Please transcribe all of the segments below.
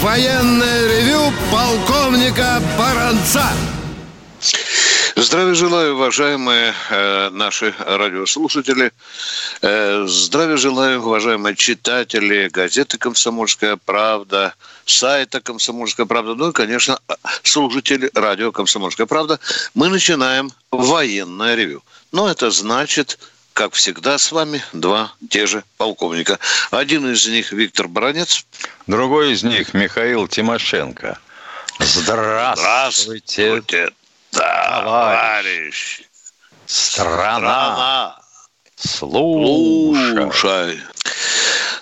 военное ревю полковника Баранца. Здравия желаю, уважаемые э, наши радиослушатели. Э, здравия желаю, уважаемые читатели газеты «Комсомольская правда», сайта «Комсомольская правда», ну и, конечно, слушатели радио «Комсомольская правда». Мы начинаем военное ревю. Но это значит как всегда, с вами два те же полковника. Один из них Виктор Баранец. Другой из них Михаил Тимошенко. Здравствуйте, Здравствуйте товарищ. Страна. Страна. Слушай. Слушай.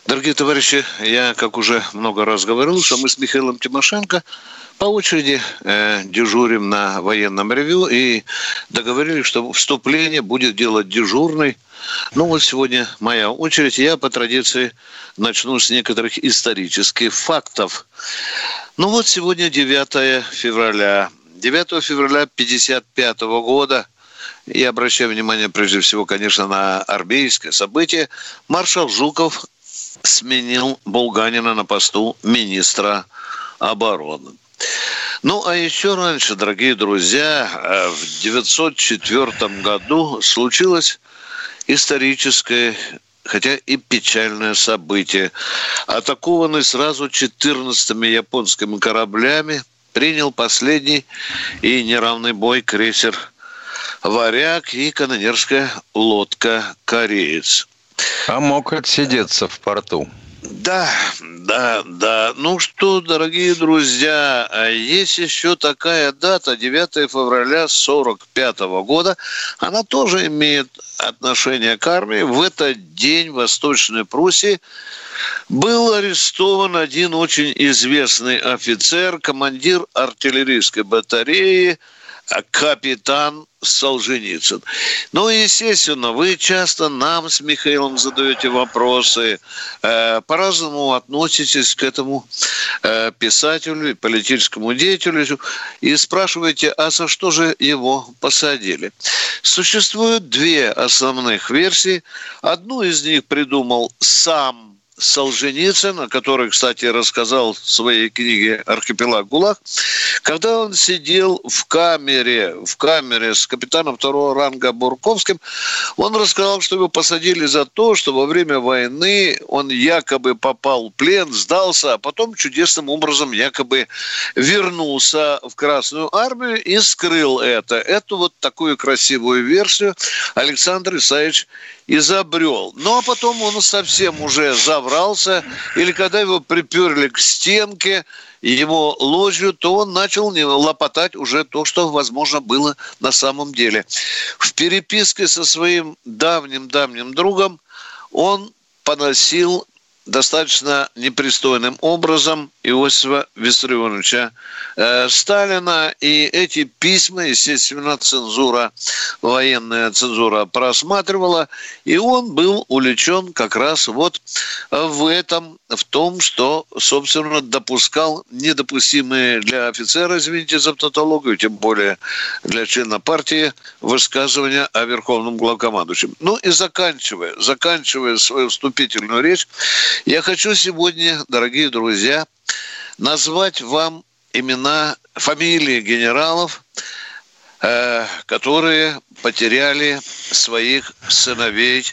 Дорогие товарищи, я, как уже много раз говорил, что мы с Михаилом Тимошенко по очереди э, дежурим на военном ревю и договорились, что вступление будет делать дежурный. Ну вот сегодня моя очередь. Я по традиции начну с некоторых исторических фактов. Ну вот сегодня 9 февраля. 9 февраля 1955 года я обращаю внимание прежде всего, конечно, на армейское событие. Маршал Жуков сменил Булганина на посту министра обороны. Ну, а еще раньше, дорогие друзья, э, в 904 году случилось историческое хотя и печальное событие. Атакованный сразу 14 японскими кораблями, принял последний и неравный бой крейсер «Варяг» и канонерская лодка «Кореец». А мог отсидеться в порту. Да, да, да. Ну что, дорогие друзья, а есть еще такая дата, 9 февраля 45 года. Она тоже имеет отношение к армии. В этот день в Восточной Пруссии был арестован один очень известный офицер, командир артиллерийской батареи – капитан Солженицын. Ну, естественно, вы часто нам с Михаилом задаете вопросы, э, по-разному относитесь к этому э, писателю, политическому деятелю и спрашиваете, а за что же его посадили? Существуют две основных версии. Одну из них придумал сам Солженицын, о которой, кстати, рассказал в своей книге «Архипелаг ГУЛАГ», когда он сидел в камере, в камере с капитаном второго ранга Бурковским, он рассказал, что его посадили за то, что во время войны он якобы попал в плен, сдался, а потом чудесным образом якобы вернулся в Красную Армию и скрыл это. Эту вот такую красивую версию Александр Исаевич изобрел. Ну, а потом он совсем уже заврался, или когда его приперли к стенке, его ложью, то он начал лопотать уже то, что, возможно, было на самом деле. В переписке со своим давним-давним другом он поносил достаточно непристойным образом Иосифа Виссарионовича э, Сталина. И эти письма, естественно, цензура, военная цензура просматривала. И он был увлечен как раз вот в этом, в том, что, собственно, допускал недопустимые для офицера, извините за тавтологию, тем более для члена партии, высказывания о верховном главкомандующем. Ну и заканчивая, заканчивая свою вступительную речь, я хочу сегодня, дорогие друзья, назвать вам имена, фамилии генералов, э, которые потеряли своих сыновей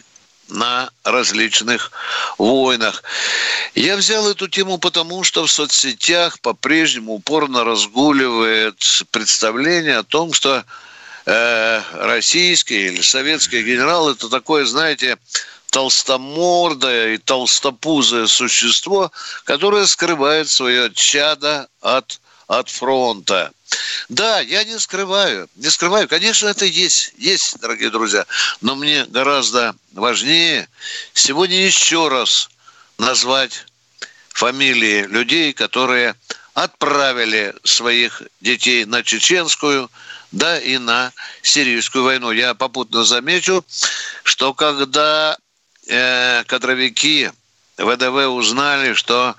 на различных войнах. Я взял эту тему потому, что в соцсетях по-прежнему упорно разгуливает представление о том, что э, российский или советский генерал это такое, знаете, толстомордое и толстопузое существо, которое скрывает свое чадо от, от фронта. Да, я не скрываю, не скрываю. Конечно, это есть, есть, дорогие друзья. Но мне гораздо важнее сегодня еще раз назвать фамилии людей, которые отправили своих детей на чеченскую, да и на сирийскую войну. Я попутно замечу, что когда э, кадровики ВДВ узнали, что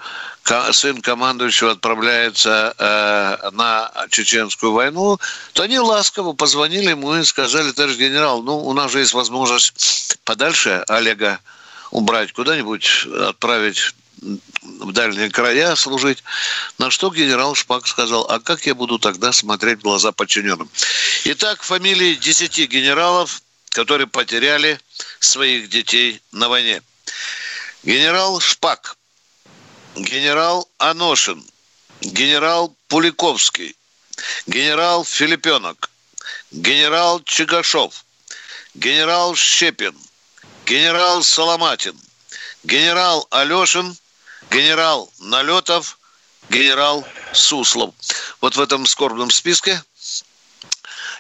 сын командующего отправляется э, на чеченскую войну, то они ласково позвонили ему и сказали, товарищ генерал, ну, у нас же есть возможность подальше Олега убрать, куда-нибудь отправить в дальние края служить. На что генерал Шпак сказал, а как я буду тогда смотреть в глаза подчиненным? Итак, фамилии десяти генералов, которые потеряли своих детей на войне. Генерал Шпак, генерал Аношин, генерал Пуликовский, генерал Филипенок, генерал Чигашов, генерал Щепин, генерал Соломатин, генерал Алешин, генерал Налетов, генерал Суслов. Вот в этом скорбном списке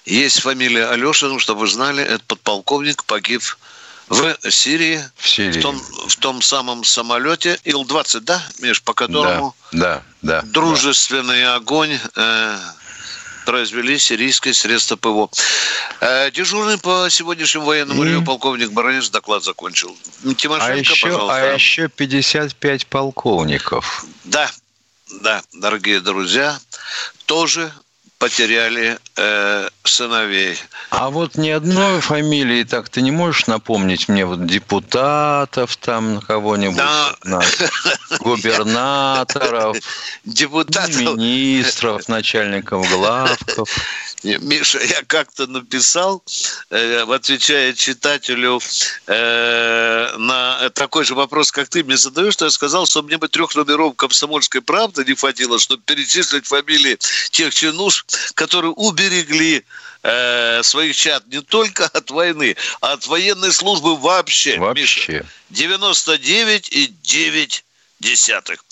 есть фамилия Алешин, чтобы вы знали, этот подполковник погиб в Сирии, в, Сирии. в, том, в том самом самолете Ил-20, да, Миш, по которому да, да, да, дружественный да. огонь э, произвели сирийское средство ПВО. Э, дежурный по сегодняшнему военному ревю полковник Баранец доклад закончил. Тимошенко, а еще, пожалуйста. А еще 55 полковников. Да, да, дорогие друзья, тоже потеряли э, сыновей. А вот ни одной фамилии так ты не можешь напомнить мне вот депутатов там кого-нибудь, да. губернаторов, депутатов, министров, начальников главков. Миша, я как-то написал, э, отвечая читателю э, на такой же вопрос, как ты мне задаешь, что я сказал, что мне бы трех номеров комсомольской правды не хватило, чтобы перечислить фамилии тех чинуш, которые уберегли э, своих чат не только от войны, а от военной службы вообще. Вообще. Миша, 99,9 десятых.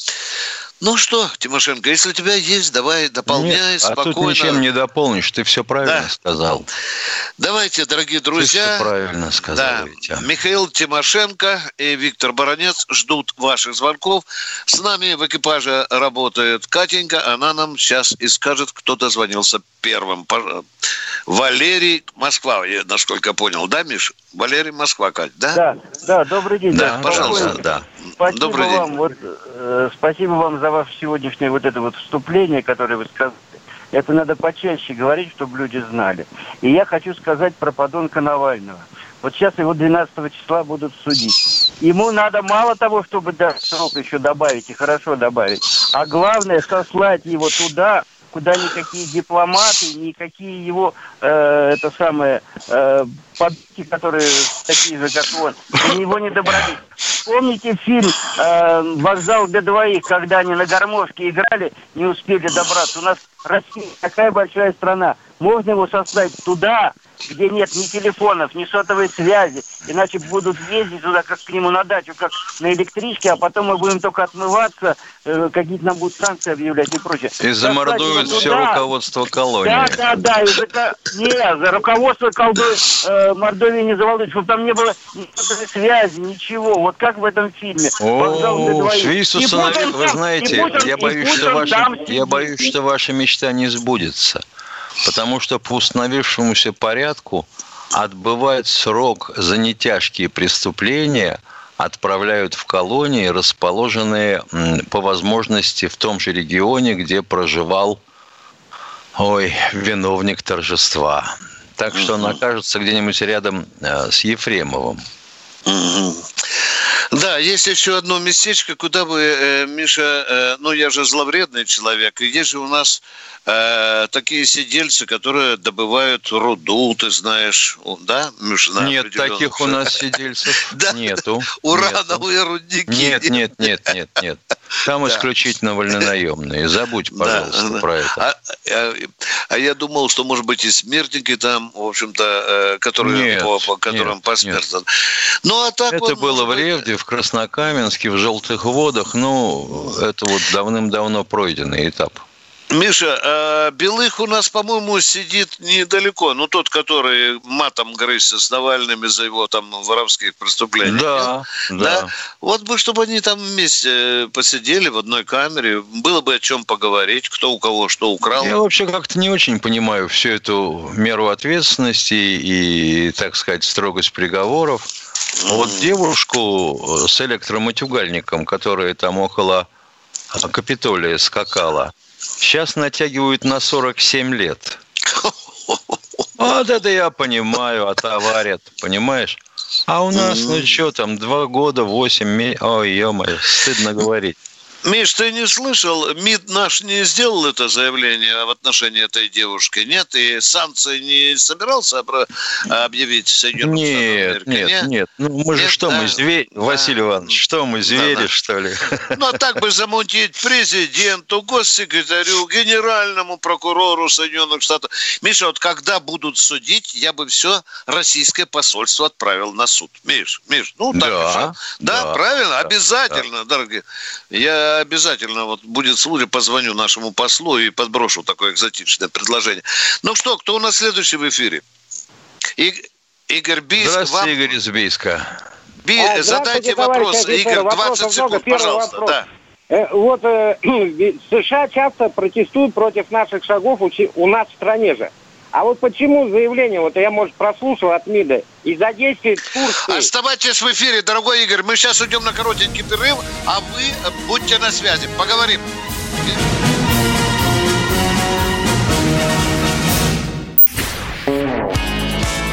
Ну что, Тимошенко, если у тебя есть, давай дополняй Нет, спокойно. А тут ничем не дополнишь, ты все правильно да. сказал. Давайте, дорогие друзья. Ты все правильно сказал, да. Витя. Михаил Тимошенко и Виктор Баранец ждут ваших звонков. С нами в экипаже работает Катенька, она нам сейчас и скажет, кто дозвонился первым. Валерий Москва, насколько я понял, да, Миш? Валерий Москва, Кать, да? Да, да, добрый день. Да, да пожалуйста, да. Спасибо добрый вам, день. Вот, э, спасибо вам за ваше сегодняшнее вот это вот вступление, которое вы сказали. Это надо почаще говорить, чтобы люди знали. И я хочу сказать про подонка Навального. Вот сейчас его 12 числа будут судить. Ему надо мало того, чтобы срок еще добавить, и хорошо добавить, а главное сослать его туда, куда никакие дипломаты, никакие его, э, это самое, э, подки, которые такие же, как он, до него не добрались. Помните фильм э, «Вокзал для двоих», когда они на гармошке играли, не успели добраться? У нас Россия такая большая страна. Можно его сослать туда, где нет ни телефонов, ни сотовой связи. Иначе будут ездить туда, как к нему на дачу, как на электричке, а потом мы будем только отмываться, э, какие-то нам будут санкции объявлять и прочее. И замордуют все руководство колонии. Да, да, да. И за, нет, за руководство колдой, э, Мордовии не заволнует, чтобы там не было ни сотовой связи, ничего. Вот как в этом фильме. О, Свис установил, вы знаете, я боюсь, что ваши, я боюсь, что ваша мечта не сбудется потому что по установившемуся порядку отбывать срок за нетяжкие преступления отправляют в колонии, расположенные по возможности в том же регионе, где проживал ой, виновник торжества. Так что он окажется где-нибудь рядом э, с Ефремовым. Да, есть еще одно местечко, куда бы, э, Миша, э, ну я же зловредный человек, и есть же у нас э, такие сидельцы, которые добывают руду, ты знаешь, да, Миша? Нет, таких у нас сидельцев нету. Урановые рудники. Нет, нет, нет, нет, нет. Там исключительно вольнонаемные. Забудь, пожалуйста, про это. А, а, а я думал, что, может быть, и смертники там, в общем-то, которые по, по которым посмертно. Ну, а так это было в Ревде, в Краснокаменске, в Желтых водах. Ну, это вот давным-давно пройденный этап. Миша, а Белых у нас, по-моему, сидит недалеко. Ну, тот, который матом грызся с Навальными за его там воровских преступлений. Да, да. да. Вот бы, чтобы они там вместе посидели в одной камере, было бы о чем поговорить, кто у кого что украл. Я вообще как-то не очень понимаю всю эту меру ответственности и, так сказать, строгость приговоров. Вот девушку с электроматюгальником, которая там около Капитолия скакала, Сейчас натягивают на 47 лет. Вот это я понимаю, отоварят, понимаешь? А у нас, ну что там, два года, восемь месяцев. Ой, ё-моё, стыдно говорить. Миш, ты не слышал, МИД наш не сделал это заявление в отношении этой девушки, нет? И санкции не собирался объявить Соединенных нет, Нет, нет, нет. Ну, мы же что, да, мы звери, да, Василий Иванович, что мы, звери, да, да. что ли? Ну, а так бы замутить президенту, госсекретарю, генеральному прокурору Соединенных Штатов. Миша, вот когда будут судить, я бы все российское посольство отправил на суд. Миш, Миш, ну так да, да, да, правильно, да, обязательно, да. дорогие. Я обязательно, вот будет случай, позвоню нашему послу и подброшу такое экзотичное предложение. Ну что, кто у нас следующий в эфире? И, Игорь Бийск. Здравствуйте, вам... Игорь из Бийска. Би... А, Задайте вопрос, Игорь, 20 секунд, много. пожалуйста. Вопрос. Да. Э, вот э, США часто протестуют против наших шагов у нас в стране же. А вот почему заявление, вот я, может, прослушал от МИДа, из-за действий Турции... Оставайтесь в эфире, дорогой Игорь. Мы сейчас уйдем на коротенький перерыв, а вы будьте на связи. Поговорим.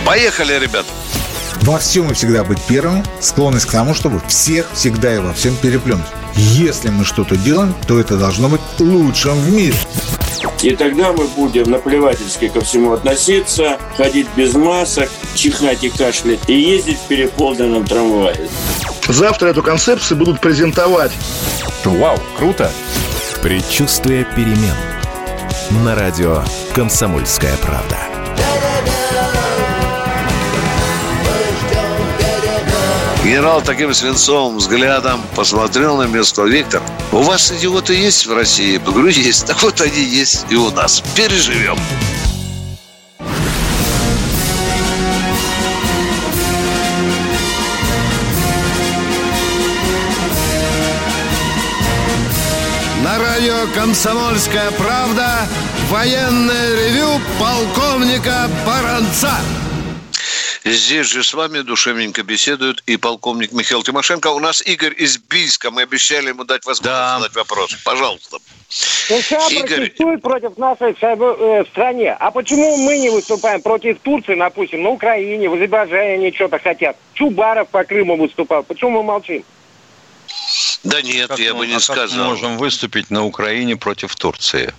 Поехали, ребят. Во всем и всегда быть первым, склонность к тому, чтобы всех всегда и во всем переплюнуть. Если мы что-то делаем, то это должно быть лучшим в мире. И тогда мы будем наплевательски ко всему относиться, ходить без масок, чихать и кашлять и ездить в переполненном трамвае. Завтра эту концепцию будут презентовать. Вау, круто! Предчувствие перемен. На радио «Комсомольская правда». Генерал таким свинцовым взглядом посмотрел на меня и сказал, Виктор, у вас идиоты есть в России? Я говорю, есть. Так вот они есть и у нас. Переживем. На радио «Комсомольская правда» военное ревю полковника Баранца. Здесь же с вами душевненько беседуют и полковник Михаил Тимошенко. У нас Игорь из Бийска. Мы обещали ему дать возможность да. задать вопрос. Пожалуйста. США Игорь... протестует против нашей э, стране. А почему мы не выступаем против Турции, допустим, на Украине, в Азербайджане они что-то хотят? Чубаров по Крыму выступал. Почему мы молчим? Да нет, как я мы, бы не а сказал. Как мы можем выступить на Украине против Турции?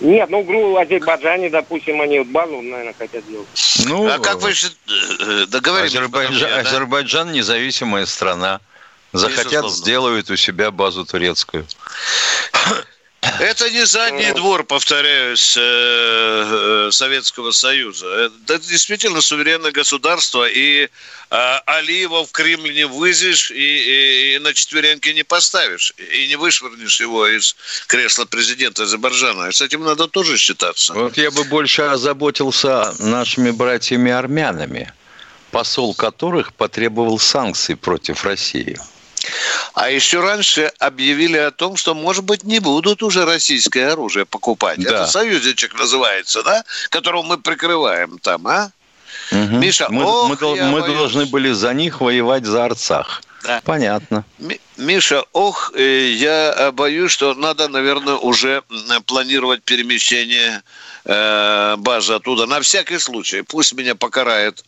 Нет, ну, в Азербайджане, допустим, они вот базу, наверное, хотят делать. Ну, а как вы же э, договорились? Азербайджан, да? Азербайджан независимая страна. Захотят, Безусловно. сделают у себя базу турецкую. Это не задний двор, повторяюсь, э, э, Советского Союза. Это действительно суверенное государство, и э, Алиева в Кремль не вызовешь и, и, и на четвереньки не поставишь, и не вышвырнешь его из кресла президента Азербайджана. И с этим надо тоже считаться. Вот я бы больше озаботился нашими братьями-армянами, посол которых потребовал санкций против России. А еще раньше объявили о том, что, может быть, не будут уже российское оружие покупать. Да. Это союзничек называется, да? Которого мы прикрываем там, а? Угу. Миша, мы, ох, мы, мы должны были за них воевать за Арцах. Да. Понятно. Миша, ох, э, я боюсь, что надо, наверное, уже планировать перемещение э, базы оттуда на всякий случай. Пусть меня покарает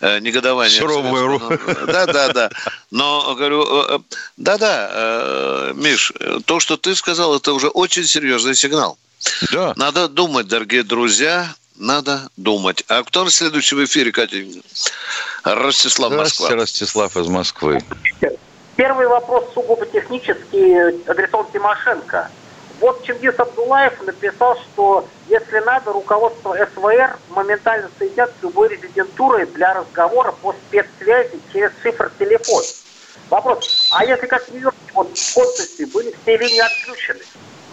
э, негодование. Суровую руку. Да, да, да. Но, говорю, да-да, Миш, то, что ты сказал, это уже очень серьезный сигнал. Да. Надо думать, дорогие друзья, надо думать. А кто следующий в эфире, Катя? Ростислав Москва. Ростислав из Москвы. Первый вопрос сугубо технический, адресован Тимошенко. Вот Чингис Абдулаев написал, что если надо, руководство СВР моментально соединят с любой резидентурой для разговора по спецсвязи через шифр телефон. Вопрос, а если как в Нью-Йорке, вот в консульстве были все линии отключены,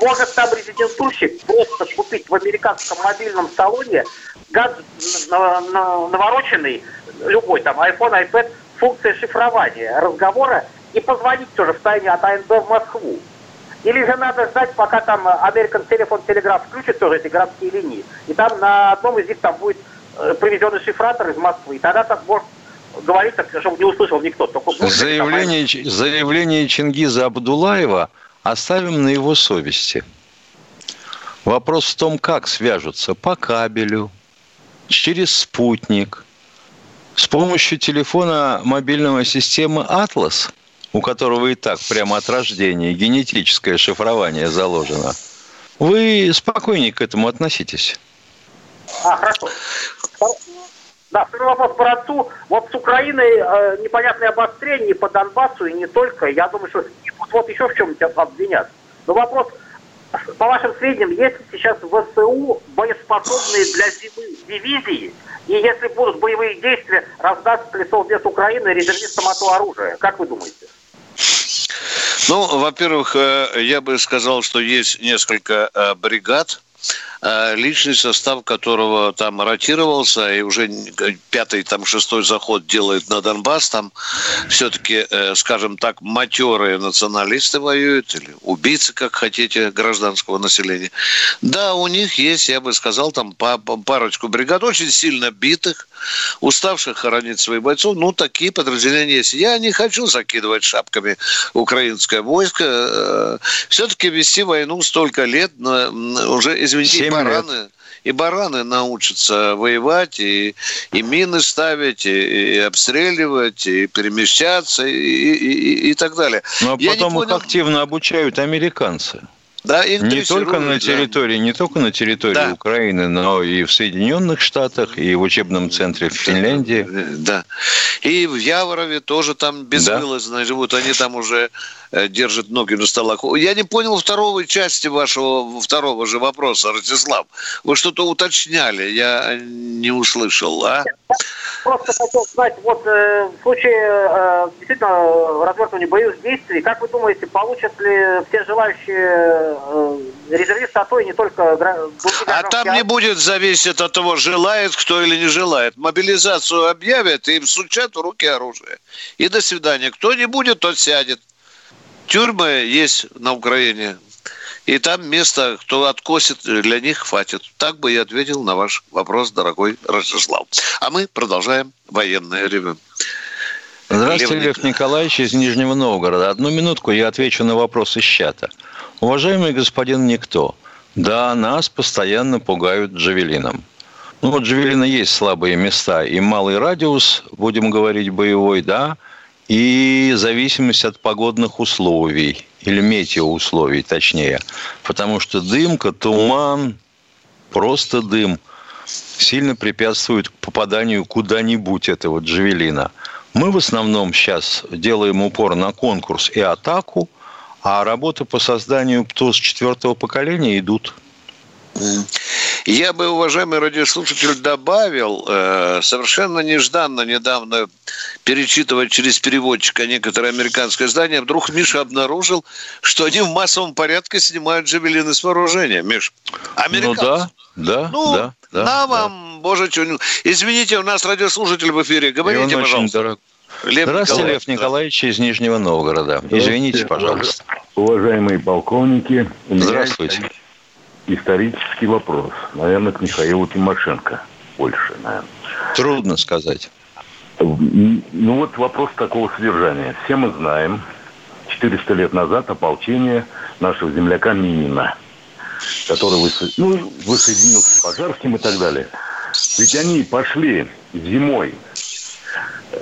может там резидентурщик просто купить в американском мобильном салоне гаджет навороченный, любой там iPhone, iPad, функция шифрования разговора и позвонить тоже в тайне от АНБ в Москву. Или же надо ждать, пока там American Telephone Telegraph включит тоже эти городские линии, и там на одном из них там будет э, привезенный шифратор из Москвы, и тогда так может говорить, так, чтобы не услышал никто. Только заявление, заявление Чингиза Абдулаева оставим на его совести. Вопрос в том, как свяжутся по кабелю, через спутник, с помощью телефона мобильного системы «Атлас», у которого и так прямо от рождения генетическое шифрование заложено, вы спокойнее к этому относитесь. А, хорошо. Да, второй вопрос по отцу. Вот с Украиной э, непонятное обострение по Донбассу и не только. Я думаю, что вот еще в чем-нибудь обвинят. Но вопрос, по вашим сведениям, есть ли сейчас в ВСУ боеспособные для зимы дивизии? И если будут боевые действия, раздаст ли Совбез Украины резервистам АТО оружие? Как вы думаете? Ну, во-первых, э, я бы сказал, что есть несколько э, бригад, личный состав которого там ротировался, и уже пятый, там, шестой заход делает на Донбасс, там все-таки, э, скажем так, матерые националисты воюют, или убийцы, как хотите, гражданского населения. Да, у них есть, я бы сказал, там парочку бригад, очень сильно битых, уставших хоронить своих бойцов. Ну, такие подразделения есть. Я не хочу закидывать шапками украинское войско. Э, все-таки вести войну столько лет, уже, извините, бараны, и бараны научатся воевать, и, и мины ставить, и, и обстреливать, и перемещаться, и, и, и так далее. Ну, а потом их понял... активно обучают американцы. Да, их не только на территории, да. не только на территории да. Украины, но и в Соединенных Штатах, и в учебном центре в Финляндии. Да. И в Яворове тоже там безвылазно да. живут. Они там уже Э, держит ноги на столах. Я не понял второй части вашего второго же вопроса, Ростислав. Вы что-то уточняли, я не услышал, а? Просто хотел знать, вот э, в случае э, действительно развертывания боевых действий, как вы думаете, получат ли все желающие э, резервисты АТО и не только А там не будет зависеть от того, желает кто или не желает. Мобилизацию объявят, и им сучат в руки оружие. И до свидания. Кто не будет, тот сядет. Тюрьмы есть на Украине, и там место, кто откосит, для них хватит. Так бы я ответил на ваш вопрос, дорогой Ростислав. А мы продолжаем военное ревю. Здравствуйте, Лев, Лев Николаевич из Нижнего Новгорода. Одну минутку я отвечу на вопрос из чата. Уважаемый господин Никто, да, нас постоянно пугают джавелином. Ну вот джавелина есть слабые места и малый радиус, будем говорить, боевой, да, и зависимость от погодных условий, или метеоусловий точнее. Потому что дымка, туман, просто дым сильно препятствует попаданию куда-нибудь этого джавелина. Мы в основном сейчас делаем упор на конкурс и атаку, а работы по созданию ПТОС четвертого поколения идут. Я бы, уважаемый радиослушатель, добавил, э, совершенно нежданно недавно перечитывая через переводчика некоторое американское издание, вдруг Миша обнаружил, что они в массовом порядке снимают джавелины с вооружения, Миш. Американцы. Ну да, да, ну, да. да на вам, да. боже, что... Извините, у нас радиослушатель в эфире. Говорите, пожалуйста. Дорог... Лев Здравствуйте, Николаевич. Лев Николаевич из Нижнего Новгорода. Извините, пожалуйста. Уважаемые полковники. Здравствуйте исторический вопрос. Наверное, к Михаилу Тимошенко больше, наверное. Трудно сказать. Ну вот вопрос такого содержания. Все мы знаем, 400 лет назад ополчение нашего земляка Минина, который высо... ну, воссоединился с Пожарским и так далее. Ведь они пошли зимой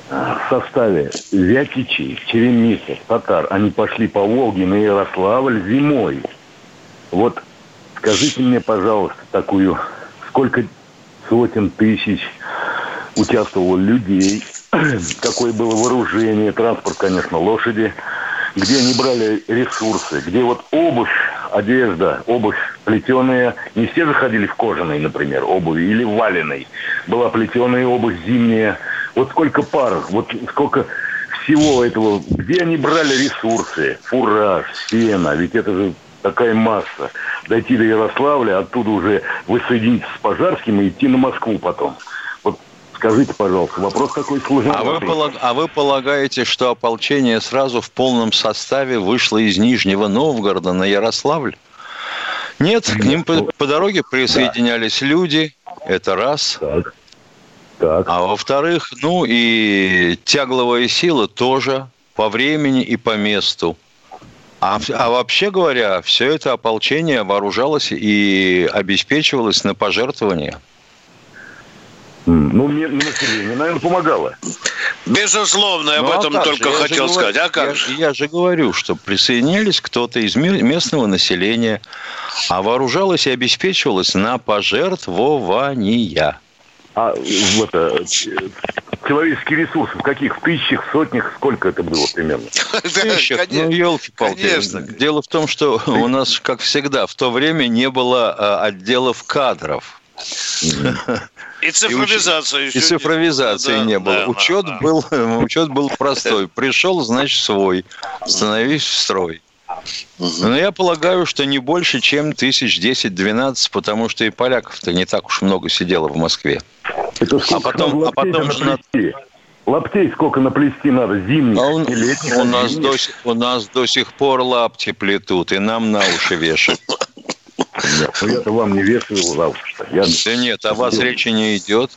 в составе Вятичей, Черемисов, татар. Они пошли по Волге на Ярославль зимой. Вот Скажите мне, пожалуйста, такую, сколько сотен тысяч участвовало людей, какое было вооружение, транспорт, конечно, лошади, где они брали ресурсы, где вот обувь, одежда, обувь плетеная, не все же ходили в кожаной, например, обуви, или в валеной, была плетеная обувь зимняя, вот сколько пар, вот сколько всего этого, где они брали ресурсы, фураж, сено, ведь это же такая масса, дойти до Ярославля, оттуда уже воссоединиться с Пожарским и идти на Москву потом. Вот скажите, пожалуйста, вопрос такой сложный. А вы, полаг... а вы полагаете, что ополчение сразу в полном составе вышло из Нижнего Новгорода на Ярославль? Нет, к ним по, по дороге присоединялись да. люди, это раз. Так. Так. А во-вторых, ну и тягловая сила тоже по времени и по месту. А, а вообще говоря, все это ополчение вооружалось и обеспечивалось на пожертвования. Ну, мне, население, наверное, помогало. Безусловно, я ну, об этом а только же? хотел же сказать. Говорю, а как я, же? я же говорю, что присоединились кто-то из местного населения, а вооружалось и обеспечивалось на пожертвования. А вот это, человеческие ресурсы, в каких? В тысячах, сотнях? Сколько это было примерно? В тысячах, ну, елки-палки. Дело в том, что у нас, как всегда, в то время не было а, отделов кадров. И цифровизация. И, и цифровизации да, не было. Да, учет, да, был, учет был простой. Пришел, значит, свой. Становись в строй. Но я полагаю, что не больше, чем тысяч 10-12, потому что и поляков-то не так уж много сидело в Москве. Это а потом, а потом же надо... Лаптей сколько наплести надо, зимних а он, и летних? У нас, до, у нас до сих пор лапти плетут, и нам на уши вешают. Нет, ну я-то вам не вешаю за. Я... Да нет, о вас речи не идет.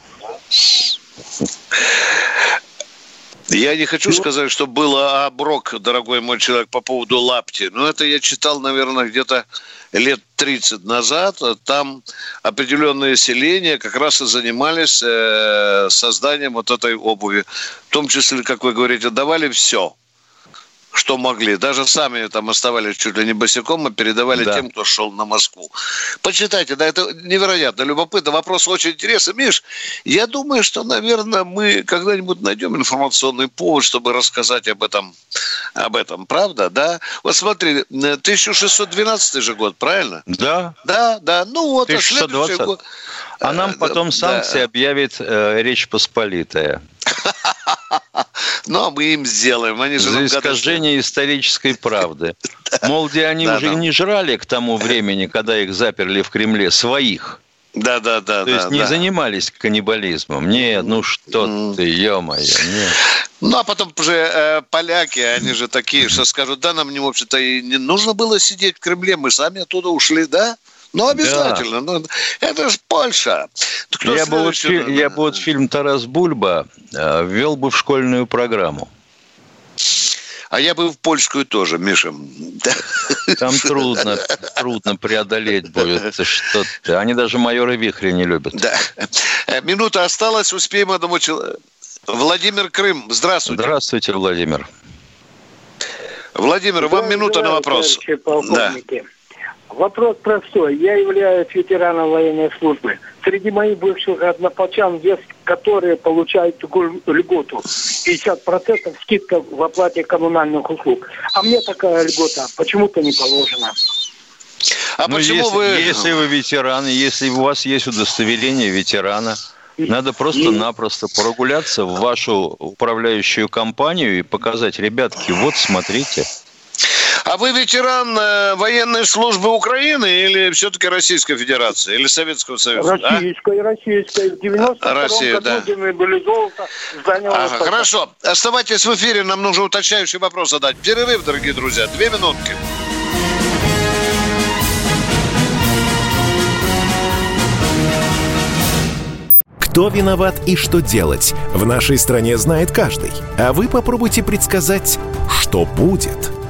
Я не хочу сказать, что было оброк, дорогой мой человек, по поводу лапти. Но это я читал, наверное, где-то лет 30 назад. Там определенные селения как раз и занимались э, созданием вот этой обуви. В том числе, как вы говорите, давали все – что могли. Даже сами там оставались чуть ли не босиком, и передавали да. тем, кто шел на Москву. Почитайте, да, это невероятно любопытно. Вопрос очень интересный. Миш, я думаю, что, наверное, мы когда-нибудь найдем информационный повод, чтобы рассказать об этом. Об этом, правда, да? Вот смотри, 1612 же год, правильно? Да. Да, да. Ну вот, 1620. а следующий год... А нам э, потом санкции да. объявит э, Речь Посполитая. Ну, а мы им сделаем. Они же За искажение исторической правды. Мол, где они уже не жрали к тому времени, когда их заперли в Кремле, своих. Да, да, да. То есть не занимались каннибализмом. Нет, ну что ты, ё-моё, нет. Ну, а потом уже э, поляки, они же такие, что скажут, да, нам, не, в общем-то, и не нужно было сидеть в Кремле, мы сами оттуда ушли, да? Ну, обязательно. Да. Ну, это же Польша. Кто я, бы вот, я бы вот фильм «Тарас Бульба» ввел бы в школьную программу. А я бы в польскую тоже, Миша. Там трудно, трудно преодолеть будет что-то. Они даже майоры Вихря не любят. Да. Э, минута осталась, успеем одному человеку. Владимир Крым, здравствуйте. Здравствуйте, Владимир. Владимир, вам минута на вопрос. Да. Вопрос простой. Я являюсь ветераном военной службы. Среди моих бывших однополчан есть, которые получают льготу. 50% скидка в оплате коммунальных услуг. А мне такая льгота почему-то не положена. А ну, почему если, вы... Если вы ветеран, если у вас есть удостоверение ветерана, надо просто-напросто прогуляться в вашу управляющую компанию и показать, ребятки, вот смотрите, а вы ветеран э, военной службы Украины или все-таки Российской Федерации? Или Советского Союза? Российской, а? российской. В 90 Россия, году да. демобилизовался, занял... Ага, хорошо. Оставайтесь в эфире, нам нужно уточняющий вопрос задать. Перерыв, дорогие друзья. Две минутки. Кто виноват и что делать, в нашей стране знает каждый. А вы попробуйте предсказать, что будет –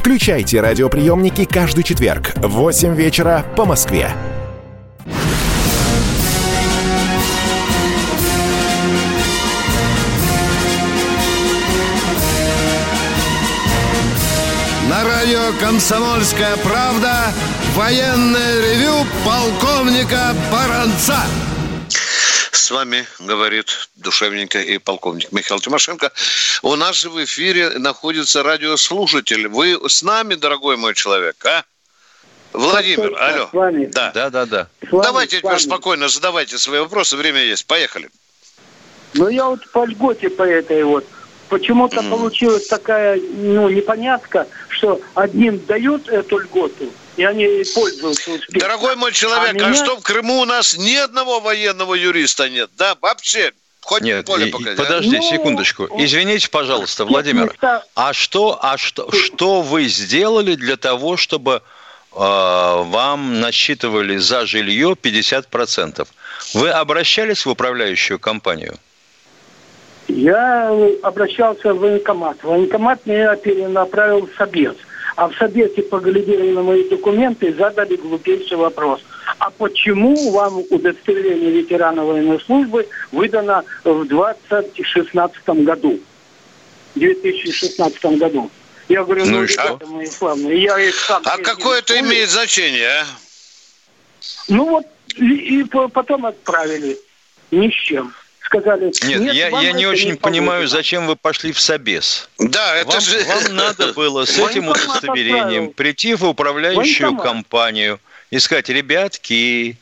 Включайте радиоприемники каждый четверг в 8 вечера по Москве. На радио «Комсомольская правда» военное ревю полковника Баранца. С вами говорит душевненько и полковник Михаил Тимошенко. У нас же в эфире находится радиослушатель. Вы с нами, дорогой мой человек, а? Владимир, алло. С вами. Да. Да, да, да. С вами, Давайте с теперь вами. спокойно задавайте свои вопросы. Время есть. Поехали. Ну, я вот по льготе по этой вот. Почему-то получилась такая, ну, непонятка, что одним дают эту льготу, и они пользуются. Дорогой мой человек, а, меня- что в Крыму у нас ни одного военного юриста нет? Да, вообще. Хоть Нет, поле и- и- покажи. а? подожди Ну, секундочку. Извините, пожалуйста, Владимир. места- А что, а что, что вы сделали для того, чтобы э, вам насчитывали за жилье 50%? Вы обращались в управляющую компанию? Я обращался в военкомат. Военкомат меня перенаправил в Собес. А в Собесе поглядели на мои документы и задали глупейший вопрос. А почему вам удостоверение ветерана военной службы выдано в 2016 году? В 2016 году. Я говорю, Ну ну, и что? ребята мои славные, я их сам А какое это имеет значение, а? Ну вот, и, и по- потом отправили. Ни с чем. Сказали, Нет, нет, я, я не очень не понимаю, положено». зачем вы пошли в Собес. Да, это Вам, же... вам надо было с этим удостоверением прийти в управляющую компанию и сказать, ребятки,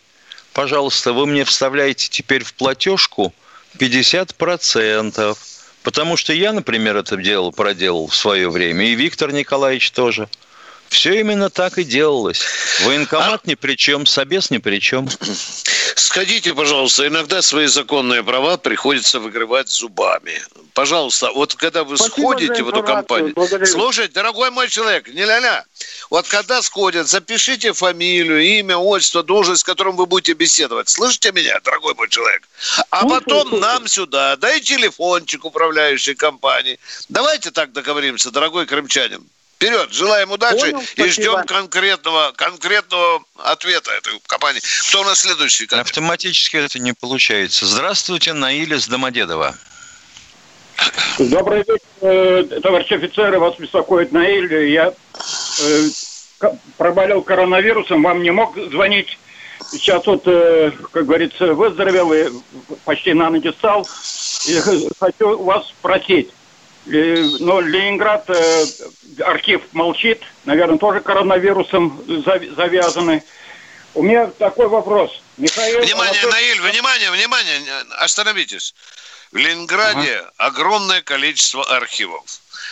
пожалуйста, вы мне вставляете теперь в платежку 50%. Потому что я, например, это делал, проделал в свое время, и Виктор Николаевич тоже. Все именно так и делалось. Военкомат ни при чем, Собес ни при чем. Сходите, пожалуйста, иногда свои законные права приходится выгрывать зубами. Пожалуйста, вот когда вы Спасибо сходите в эту компанию, благодарю. слушайте, дорогой мой человек, не ля-ля, вот когда сходят, запишите фамилию, имя, отчество, должность, с которым вы будете беседовать. Слышите меня, дорогой мой человек? А Слушаю, потом слушаю. нам сюда, дай телефончик управляющей компании. Давайте так договоримся, дорогой крымчанин. Вперед, желаем удачи Понял, и ждем конкретного, конкретного ответа этой компании. Кто у нас следующий? Катя? Автоматически это не получается. Здравствуйте, Наиля из Домодедова. Добрый вечер, э, товарищ офицеры, вас беспокоит Наиль. Я э, проболел коронавирусом, вам не мог звонить. Сейчас вот, э, как говорится, выздоровел и почти на ноги стал. И хочу вас спросить. Э, Но Ленинград, э, архив молчит, наверное, тоже коронавирусом завязаны. У меня такой вопрос. Михаил Внимание, Анатольевич- Наиль, внимание, внимание, остановитесь. В Ленинграде огромное количество архивов.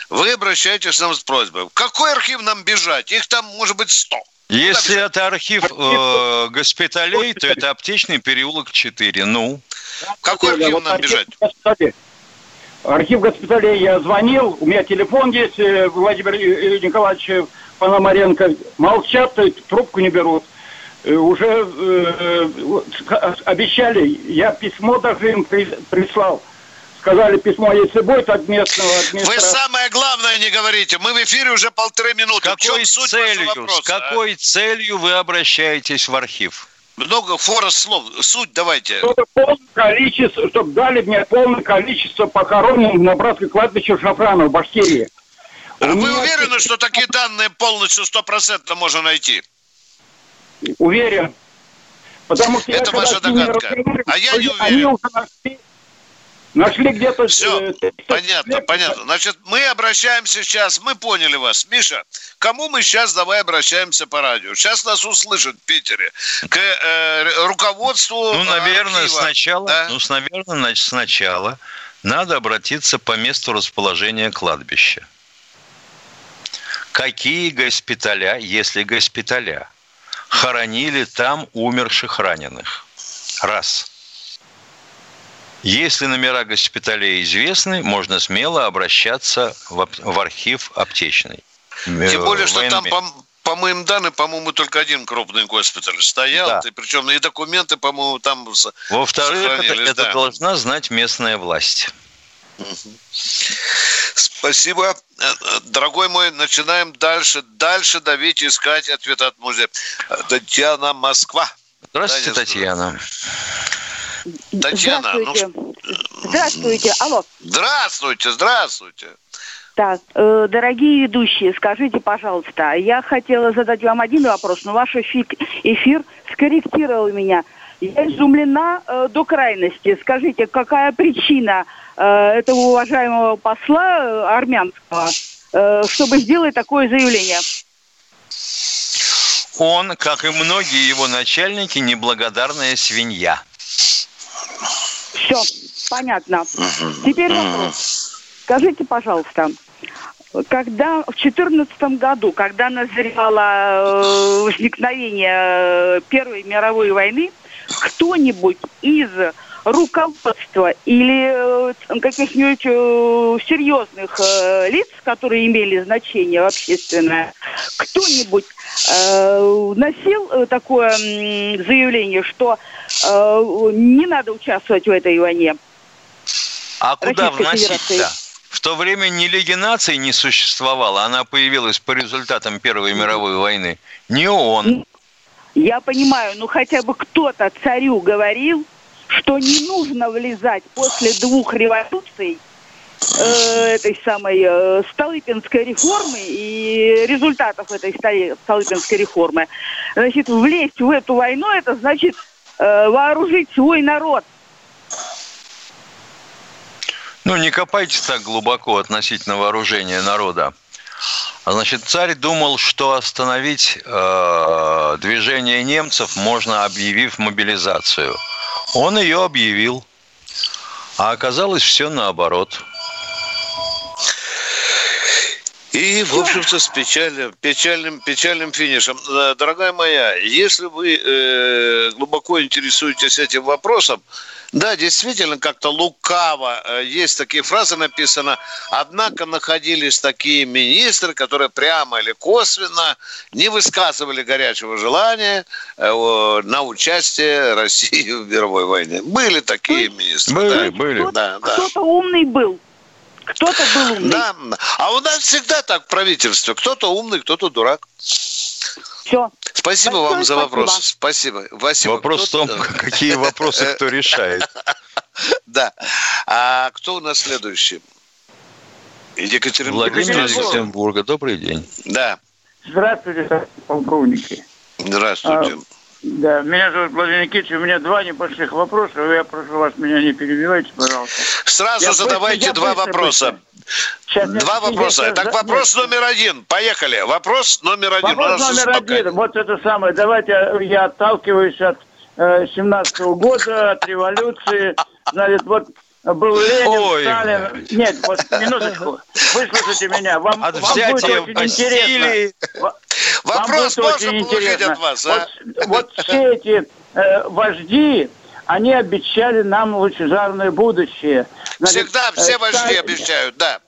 Вы обращаетесь к нам с просьбой. В какой архив нам бежать? Их там может быть 100. Если это архив э, госпиталей, то это аптечный переулок 4. Ну, В какой архив нам бежать? Архив госпиталей я звонил, у меня телефон есть, э, Владимир Николаевич э, Пономаренко. Молчат, э, трубку не берут. Уже э, обещали, я письмо даже им при- прислал. Сказали письмо, если будет от местного Вы администрации. самое главное не говорите. Мы в эфире уже полторы минуты. В чем какой целью, вопроса, с какой целью вы обращаетесь в архив? Много фора слов. Суть давайте. Чтобы полное количество, чтобы дали мне полное количество похороненных на братское кладбище Шафрана в Башкирии. А вы меня- уверены, что такие данные полностью стопроцентно можно найти? Уверен. Потому что Это я ваша догадка. А я не Они уверен. уже нашли, нашли где-то... Все, э, 30 понятно, лет. понятно. Значит, мы обращаемся сейчас, мы поняли вас. Миша, кому мы сейчас давай обращаемся по радио? Сейчас нас услышат в Питере. К э, руководству Ну, наверное, архива. сначала, Да? ну, с- наверное, значит, сначала надо обратиться по месту расположения кладбища. какие госпиталя, если госпиталя, хоронили там умерших раненых. Раз. Если номера госпиталей известны, можно смело обращаться в, в архив аптечный. Тем более, что там, по, по моим данным, по-моему, только один крупный госпиталь стоял, да. и причем и документы, по-моему, там Во-вторых, это, это да. должна знать местная власть. Спасибо. Дорогой мой, начинаем дальше. Дальше давить, искать ответ от музея. Татьяна Москва. Здравствуйте, Татьяна. Татьяна, здравствуйте. Ну... Здравствуйте, алло. Здравствуйте, здравствуйте. Так, э, дорогие ведущие, скажите, пожалуйста, я хотела задать вам один вопрос, но ваш эфир, эфир скорректировал меня. Я изумлена э, до крайности. Скажите, какая причина э, этого уважаемого посла э, армянского, э, чтобы сделать такое заявление? Он, как и многие его начальники, неблагодарная свинья. Все, понятно. Теперь вопрос. Скажите, пожалуйста, когда в 2014 году, когда назревало э, возникновение э, Первой мировой войны, кто-нибудь из руководства или э, каких-нибудь серьезных лиц, которые имели значение общественное, кто-нибудь носил такое заявление, что не надо участвовать в этой войне? А куда вносить-то? В то время ни Лиги наций не существовало, она появилась по результатам Первой мировой войны. Не он. Я понимаю, ну хотя бы кто-то царю говорил, что не нужно влезать после двух революций э, этой самой э, Столыпинской реформы и результатов этой Столыпинской реформы. Значит, влезть в эту войну, это значит э, вооружить свой народ – ну, не копайте так глубоко относительно вооружения народа. Значит, царь думал, что остановить э, движение немцев можно, объявив мобилизацию. Он ее объявил, а оказалось все наоборот. И, в общем-то, с печальным, печальным, печальным финишем. Э, дорогая моя, если вы э, глубоко интересуетесь этим вопросом, да, действительно, как-то лукаво. Э, есть такие фразы написано. Однако находились такие министры, которые прямо или косвенно не высказывали горячего желания э, на участие России в мировой войне. Были такие министры. Были, да? были. Кто-то, да, да. кто-то умный был. Кто-то был умный. Да, а у нас всегда так в правительстве. Кто-то умный, кто-то дурак. Все. Спасибо Большое вам за спасибо. вопрос. Спасибо. спасибо. Вопрос в том, какие вопросы кто решает. Да. А кто у нас следующий? Екатеринбург. Владимир из Екатеринбурга. Добрый день. Да. Здравствуйте, полковники. Здравствуйте. Да, меня зовут Владимир Никитич. У меня два небольших вопроса. Я прошу вас, меня не перебивайте, пожалуйста. Сразу я задавайте быстро, два вопроса. Быстро. Сейчас, Два вопроса. Так вопрос номер один. Поехали. Вопрос номер один. Вопрос номер один. Вот это самое. Давайте я отталкиваюсь от э, 17 -го года, от революции. Значит, вот был Ленин, Ой. Сталин. Нет, вот минуточку. Выслушайте меня. Вам, от вам будет очень интересно. Вопрос вам будет очень интересно. От вас, а? вот, вот все эти э, вожди, они обещали нам лучезарное будущее. Значит, Всегда все э, вожди Сталин, обещают, да.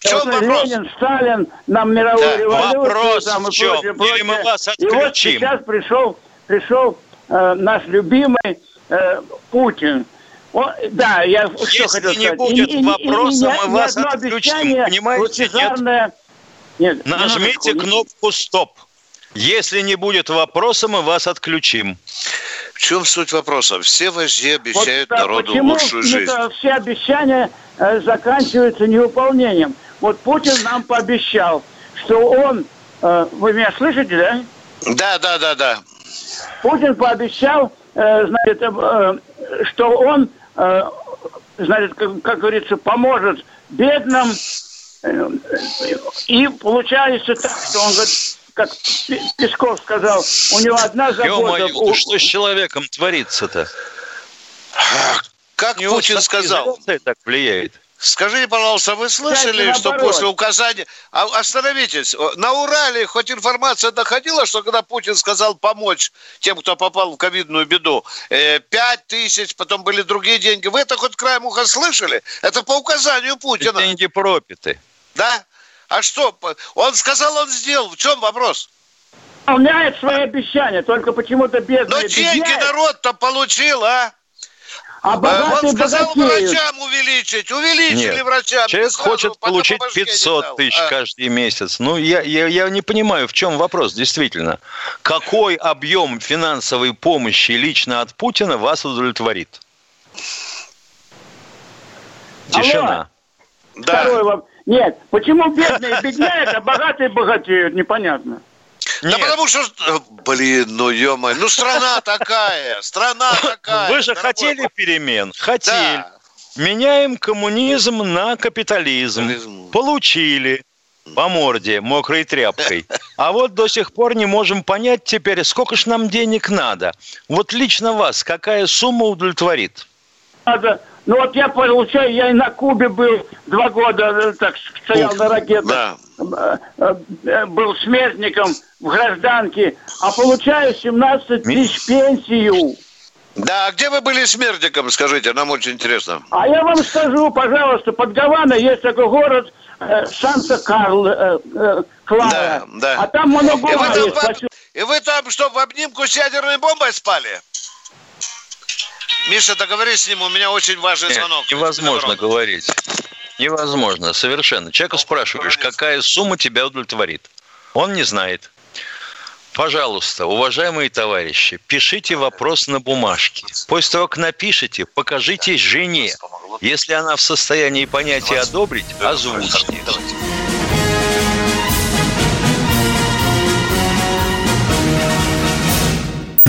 В чем вопрос? Ленин, Сталин, нам мировую да. революцию. Вопрос там, в чем? Прочее, прочее. Или мы вас отключим? И вот сейчас пришел, пришел э, наш любимый э, Путин. Он, да, я Если что хотел не сказать. будет и, вопроса, и, и, мы вас отключим. Понимаете, нет? Нет, Нажмите кнопку «Стоп». Если не будет вопроса, мы вас отключим. В чем суть вопроса? Все вожди обещают вот, народу почему лучшую жизнь. Это все обещания э, заканчиваются невыполнением. Вот Путин нам пообещал, что он... Э, вы меня слышите, да? Да, да, да, да. Путин пообещал, э, значит, э, что он, э, значит, как, как говорится, поможет бедным. Э, и получается так, что он говорит, как Песков сказал, у него одна забота... Ё-моё, да что с человеком творится-то? Как Путин сказал? так влияет. Скажите, пожалуйста, вы слышали, что после указания... А, остановитесь. На Урале хоть информация доходила, что когда Путин сказал помочь тем, кто попал в ковидную беду, э, пять тысяч, потом были другие деньги. Вы это хоть краем уха слышали? Это по указанию Путина. Деньги пропиты. Да? А что? Он сказал, он сделал. В чем вопрос? Выполняет свои обещания, только почему-то бедные Но деньги народ-то получил, а? А богатые Он сказал богатеют. врачам увеличить. Увеличили Нет. врачам. Человек Сразу хочет получить по башке не 500 дал. тысяч А. каждый месяц. Ну, я, я, я не понимаю, в чем вопрос, действительно. Какой объем финансовой помощи лично от Путина вас удовлетворит? Тишина. Второй вопрос. Нет, почему бедные бедняют, а богатые богатеют, непонятно. Да потому что, э, блин, ну ё ну страна такая, страна такая. Вы же хотели перемен? Хотели. Меняем коммунизм на капитализм. Получили. По морде, мокрой тряпкой. А вот до сих пор не можем понять теперь, сколько ж нам денег надо. Вот лично вас какая сумма удовлетворит? Надо. Ну вот я получаю, я и на Кубе был два года, э, так стоял на ракетах. Э, Был смертником в гражданке, а получаю 17 тысяч пенсию. Да, а где вы были смертником, скажите, нам очень интересно. А я вам скажу, пожалуйста, под Гаваной есть такой город э, Санта-Карл, э, э, Клара. Да. А там и, вы Моногома там, есть. в об- спасибо. и вы там что, в обнимку с ядерной бомбой спали? Миша, договорись с ним, у меня очень важный Нет, звонок. невозможно говорить. Невозможно, совершенно. Человека спрашиваешь, какая сумма тебя удовлетворит. Он не знает. Пожалуйста, уважаемые товарищи, пишите вопрос на бумажке. После того, как напишите, покажите жене. Если она в состоянии понять и одобрить, озвучьте.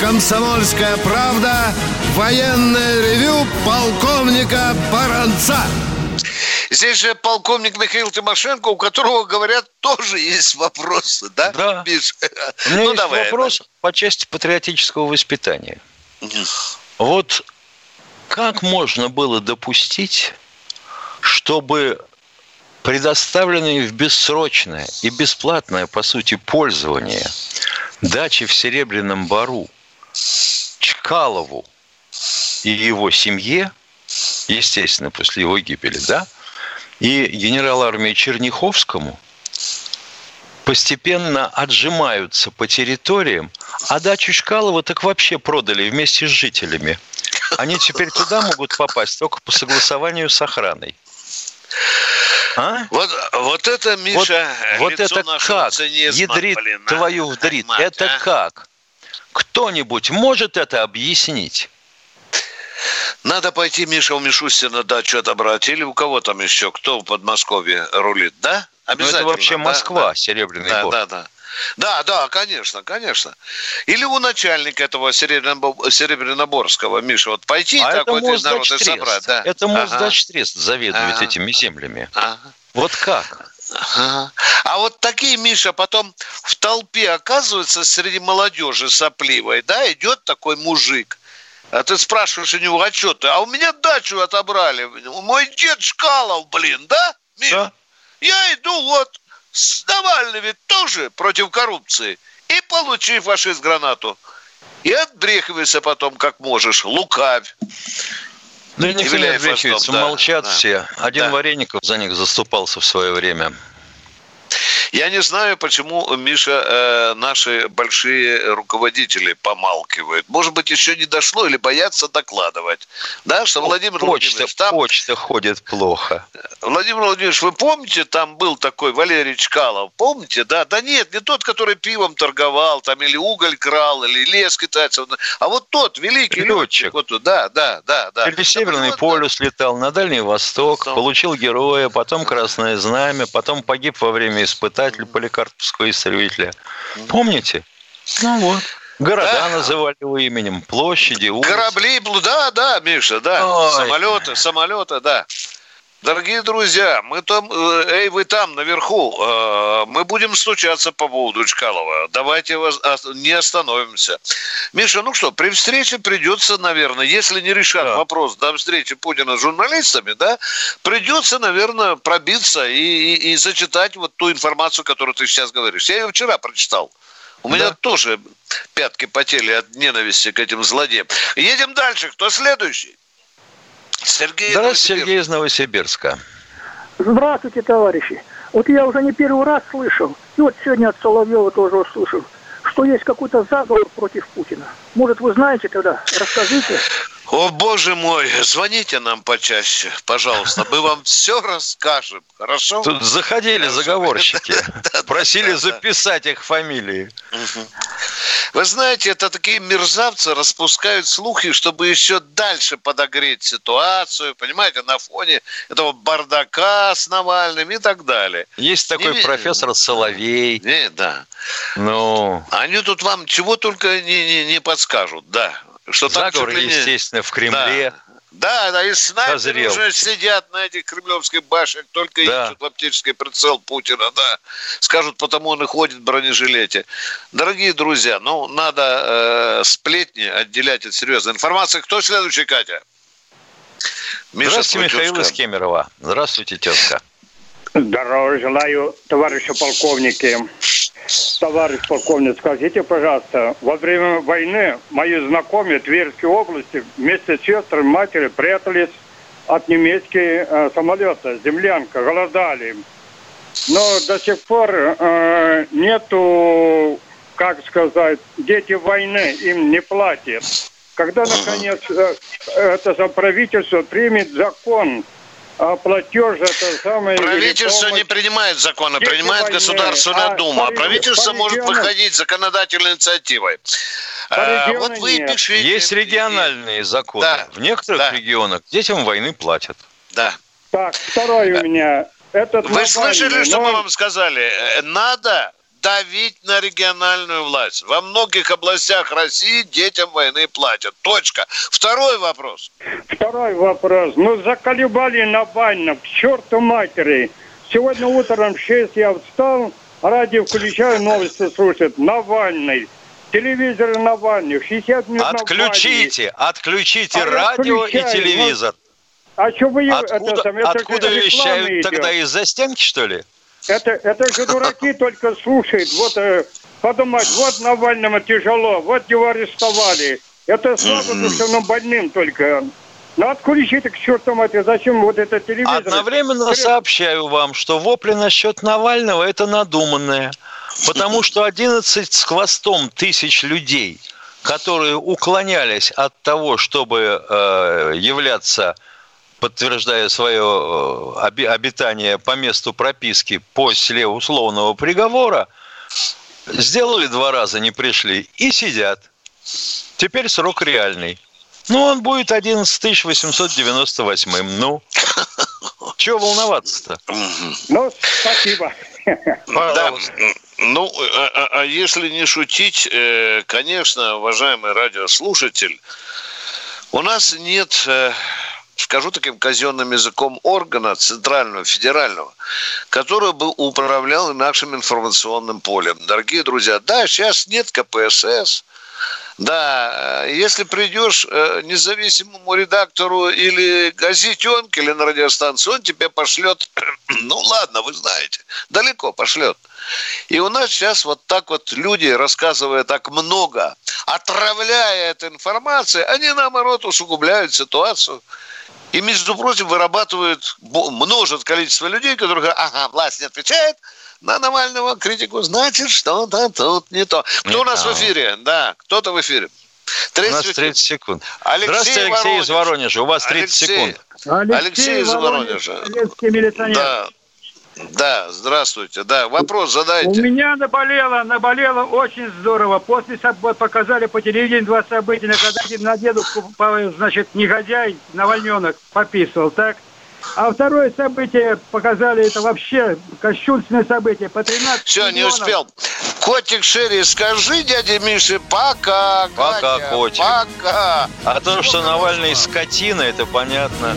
«Комсомольская правда» военное ревю полковника Баранца. Здесь же полковник Михаил Тимошенко, у которого, говорят, тоже есть вопросы, да? Да. Миш? У меня ну, есть давай. вопрос по части патриотического воспитания. Вот как можно было допустить, чтобы предоставленные в бессрочное и бесплатное, по сути, пользование дачи в Серебряном Бару Чкалову и его семье, естественно, после его гибели, да, и генерал армии Черняховскому постепенно отжимаются по территориям, а дачу Чкалова так вообще продали вместе с жителями. Они теперь туда могут попасть только по согласованию с охраной. А? Вот, вот это, Миша, вот, вот это как? Ядрит блин, а. твою вдрит. Мать, это а. как? Кто-нибудь может это объяснить? Надо пойти, Миша, у Мишустина дачу отобрать. Или у кого там еще, кто в Подмосковье рулит, да? Ну, Обязательно. это вообще Москва, да. Серебряный Да, Бор. да, да. Да, да, конечно, конечно. Или у начальника этого Серебрянобо- Серебряноборского, Миша, вот пойти А это такой народ и собрать, да. Это Ага. Моздачтрест заведует Ага. этими землями. Ага. Вот как? Ага. А вот такие, Миша, потом в толпе оказывается среди молодежи сопливой, да, идет такой мужик. А ты спрашиваешь у него, а что ты? А у меня дачу отобрали. Мой дед Шкалов, блин, да, Миша? Я иду вот с Навальным ведь тоже против коррупции. И получи фашист гранату. И отбрехивайся потом, как можешь, лукавь. Да никто не отбрехивается, молчат да, все. Один да. Вареников за них заступался в свое время. Я не знаю, почему, Миша, э, наши большие руководители помалкивают. Может быть, еще не дошло или боятся докладывать. Да, что Владимир почта, Владимирович... Там... Почта ходит плохо. Владимир Владимирович, вы помните, там был такой Валерий Чкалов? Помните? Да, да нет, не тот, который пивом торговал, там или уголь крал, или лес китайцев. А вот тот великий летчик. Вот, да, да, да, да. Через Северный вот, полюс да. летал, на Дальний Восток, Там. получил героя, потом Красное Знамя, потом погиб во время испытаний писателя Поликарповского истребителя. Помните? Ну вот. Города да. называли его именем, площади, улицы. Корабли, да, да, Миша, да. Ой. Самолеты, самолеты, да. Дорогие друзья, мы там, э, эй, вы там, наверху, э, мы будем стучаться по поводу Чкалова. Давайте вас не остановимся. Миша, ну что, при встрече придется, наверное, если не решат да. вопрос до встречи Путина с журналистами, да, придется, наверное, пробиться и, и, и зачитать вот ту информацию, которую ты сейчас говоришь. Я ее вчера прочитал. У да. меня тоже пятки потели от ненависти к этим злодеям. Едем дальше. Кто следующий? Сергей Здравствуйте, Сергей из Новосибирска. Здравствуйте, товарищи. Вот я уже не первый раз слышал, и вот сегодня от Соловьева тоже услышал, что есть какой-то заговор против Путина. Может, вы знаете тогда? Расскажите. О, боже мой, звоните нам почаще, пожалуйста. Мы вам все расскажем, хорошо? Тут заходили заговорщики, просили записать их фамилии. Вы знаете, это такие мерзавцы распускают слухи, чтобы еще дальше подогреть ситуацию, понимаете, на фоне этого бардака с Навальным и так далее. Есть такой не, профессор Соловей. Не, да. Ну. Они тут вам чего только не, не, не подскажут, да. Что Заговор, так, естественно, в Кремле. Да. Да, да, и снайперы Созрел. уже сидят на этих кремлевских башнях, только да. ищут оптический прицел Путина, да. Скажут, потому он и ходит в бронежилете. Дорогие друзья, ну, надо э, сплетни отделять от серьезной информации. Кто следующий, Катя? Миша Здравствуйте, Михаил из Кемерово. Здравствуйте, тезка. Здорово желаю, товарищи полковники. Товарищ полковник, скажите, пожалуйста, во время войны мои знакомые Тверской области вместе с сестрами матери прятались от немецких э, самолета, землянка, голодали. Но до сих пор э, нету, как сказать, дети войны им не платят. Когда, наконец, э, это правительство примет закон, а платеж это самое... Правительство не принимает законы, принимает войны. Государственная а, Дума. А правительство может выходить законодательной инициативой. А, вот вы нет. пишите... Есть региональные законы. Да. В некоторых да. регионах детям войны платят. Да. Так, второй у меня. Этот Вы слышали, что мы вам сказали? Э, надо давить на региональную власть. Во многих областях России детям войны платят. Точка. Второй вопрос. Второй вопрос. Ну, заколебали Навального, к черту матери. Сегодня утром в 6 я встал, радио включаю, новости слушать. Навальный. Телевизор Навальный. 60 минут Отключите, Навальный. отключите а радио и телевизор. А что вы... Откуда, это, это откуда вещают идет. тогда из-за стенки, что ли? Это, это же дураки только слушают. Вот э, подумать, вот Навальному тяжело, вот его арестовали. Это слабо душевным больным только. Ну, отключите к черту матери, зачем вот это телевизор? Одновременно сообщаю вам, что вопли насчет Навального – это надуманное. Потому что 11 с хвостом тысяч людей, которые уклонялись от того, чтобы э, являться подтверждая свое э, обитание по месту прописки после условного приговора, сделали два раза, не пришли и сидят. Теперь срок реальный. Ну, он будет 11 898. Ну, чего волноваться-то? Ну, спасибо. Да, ну, а, а, а если не шутить, э, конечно, уважаемый радиослушатель, у нас нет э, скажу таким казенным языком, органа центрального, федерального, который бы управлял нашим информационным полем. Дорогие друзья, да, сейчас нет КПСС, да, э, если придешь э, независимому редактору или газетенке, или на радиостанцию, он тебе пошлет Ну ладно, вы знаете, далеко пошлет. И у нас сейчас вот так вот люди, рассказывая так много, отравляя эту информацию, они наоборот усугубляют ситуацию. И, между прочим, вырабатывают, множит количество людей, которые говорят, ага, власть не отвечает на Навального критику, значит, что-то тут не то. Кто не у нас там. в эфире? Да, кто-то в эфире. 30 У нас 30 секунд. Алексей Здравствуйте, Алексей Воронеж. из Воронежа. У вас 30 Алексей. секунд. Алексей, Алексей из Воронежа. Воронеж, Да. Да, здравствуйте. Да, вопрос задайте. У меня наболело, наболело очень здорово. После показали по телевидению два события, когда на дедушку, значит, негодяй, Навальненок пописывал, так? А второе событие показали, это вообще кощунственное событие. По 13 Все, миллионов. не успел. Котик Шерри, скажи дяде Мише пока, Пока, Катя, котик. Пока. А то, что Навальный скотина, это понятно.